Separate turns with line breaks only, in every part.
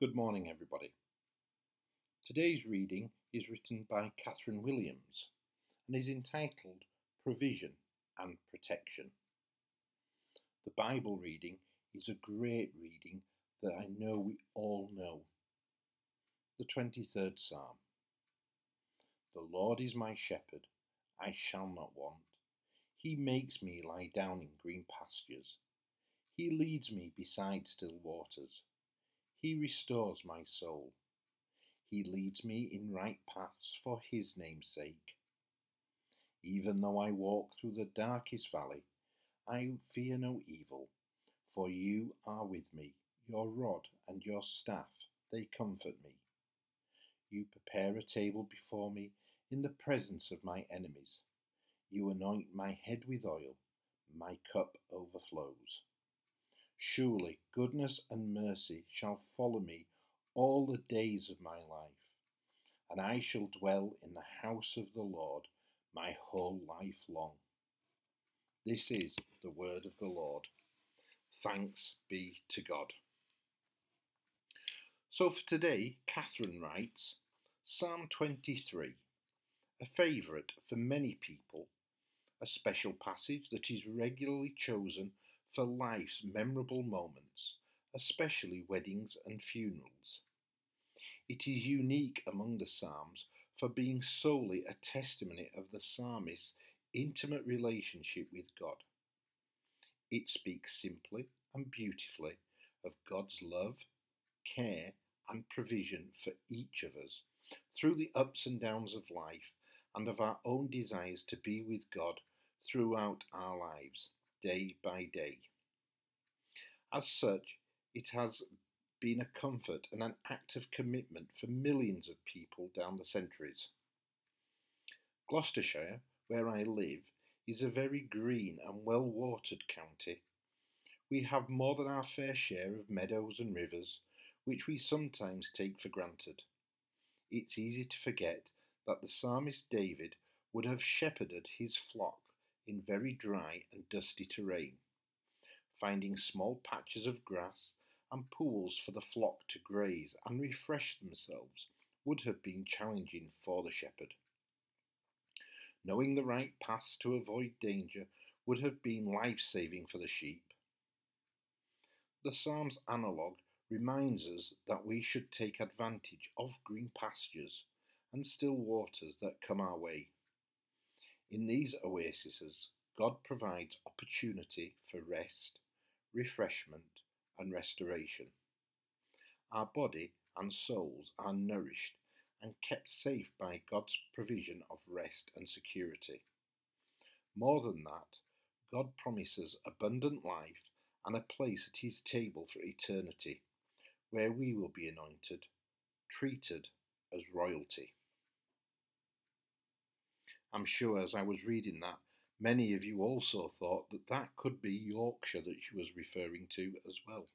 Good morning, everybody. Today's reading is written by Catherine Williams and is entitled Provision and Protection. The Bible reading is a great reading that I know we all know. The 23rd Psalm The Lord is my shepherd, I shall not want. He makes me lie down in green pastures. He leads me beside still waters. He restores my soul. He leads me in right paths for his name's sake. Even though I walk through the darkest valley, I fear no evil, for you are with me. Your rod and your staff, they comfort me. You prepare a table before me in the presence of my enemies. You anoint my head with oil, my cup overflows. Surely goodness and mercy shall follow me all the days of my life, and I shall dwell in the house of the Lord my whole life long. This is the word of the Lord. Thanks be to God. So for today, Catherine writes Psalm 23, a favourite for many people, a special passage that is regularly chosen for life's memorable moments, especially weddings and funerals. It is unique among the Psalms for being solely a testimony of the psalmist's intimate relationship with God. It speaks simply and beautifully of God's love, care, and provision for each of us through the ups and downs of life and of our own desires to be with God throughout our lives day by day. As such, it has been a comfort and an act of commitment for millions of people down the centuries. Gloucestershire, where I live, is a very green and well watered county. We have more than our fair share of meadows and rivers, which we sometimes take for granted. It's easy to forget that the psalmist David would have shepherded his flock in very dry and dusty terrain, finding small patches of grass and pools for the flock to graze and refresh themselves would have been challenging for the shepherd. Knowing the right paths to avoid danger would have been life saving for the sheep. The Psalms analogue reminds us that we should take advantage of green pastures and still waters that come our way. In these oases, God provides opportunity for rest, refreshment, and restoration. Our body and souls are nourished and kept safe by God's provision of rest and security. More than that, God promises abundant life and a place at His table for eternity, where we will be anointed, treated as royalty. I'm sure as I was reading that, many of you also thought that that could be Yorkshire that she was referring to as well.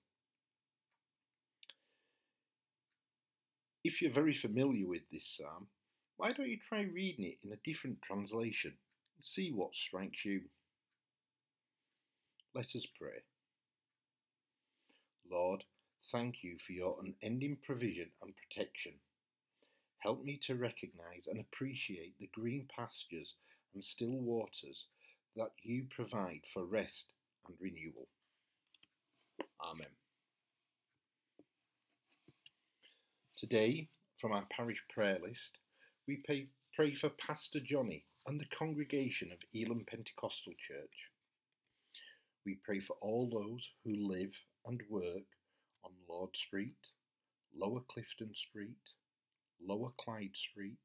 If you're very familiar with this psalm, why don't you try reading it in a different translation and see what strikes you? Let us pray. Lord, thank you for your unending provision and protection. Help me to recognize and appreciate the green pastures and still waters that you provide for rest and renewal. Amen. Today, from our parish prayer list, we pay, pray for Pastor Johnny and the congregation of Elim Pentecostal Church. We pray for all those who live and work on Lord Street, Lower Clifton Street, Lower Clyde Street,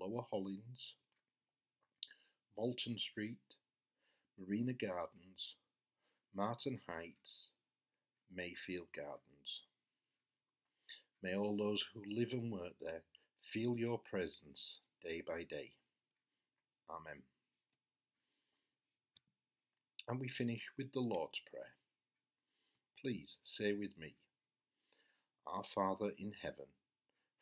Lower Hollins, Malton Street, Marina Gardens, Martin Heights, Mayfield Gardens. May all those who live and work there feel your presence day by day. Amen. And we finish with the Lord's Prayer. Please say with me Our Father in heaven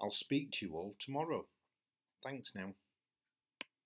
I'll speak to you all tomorrow. Thanks now.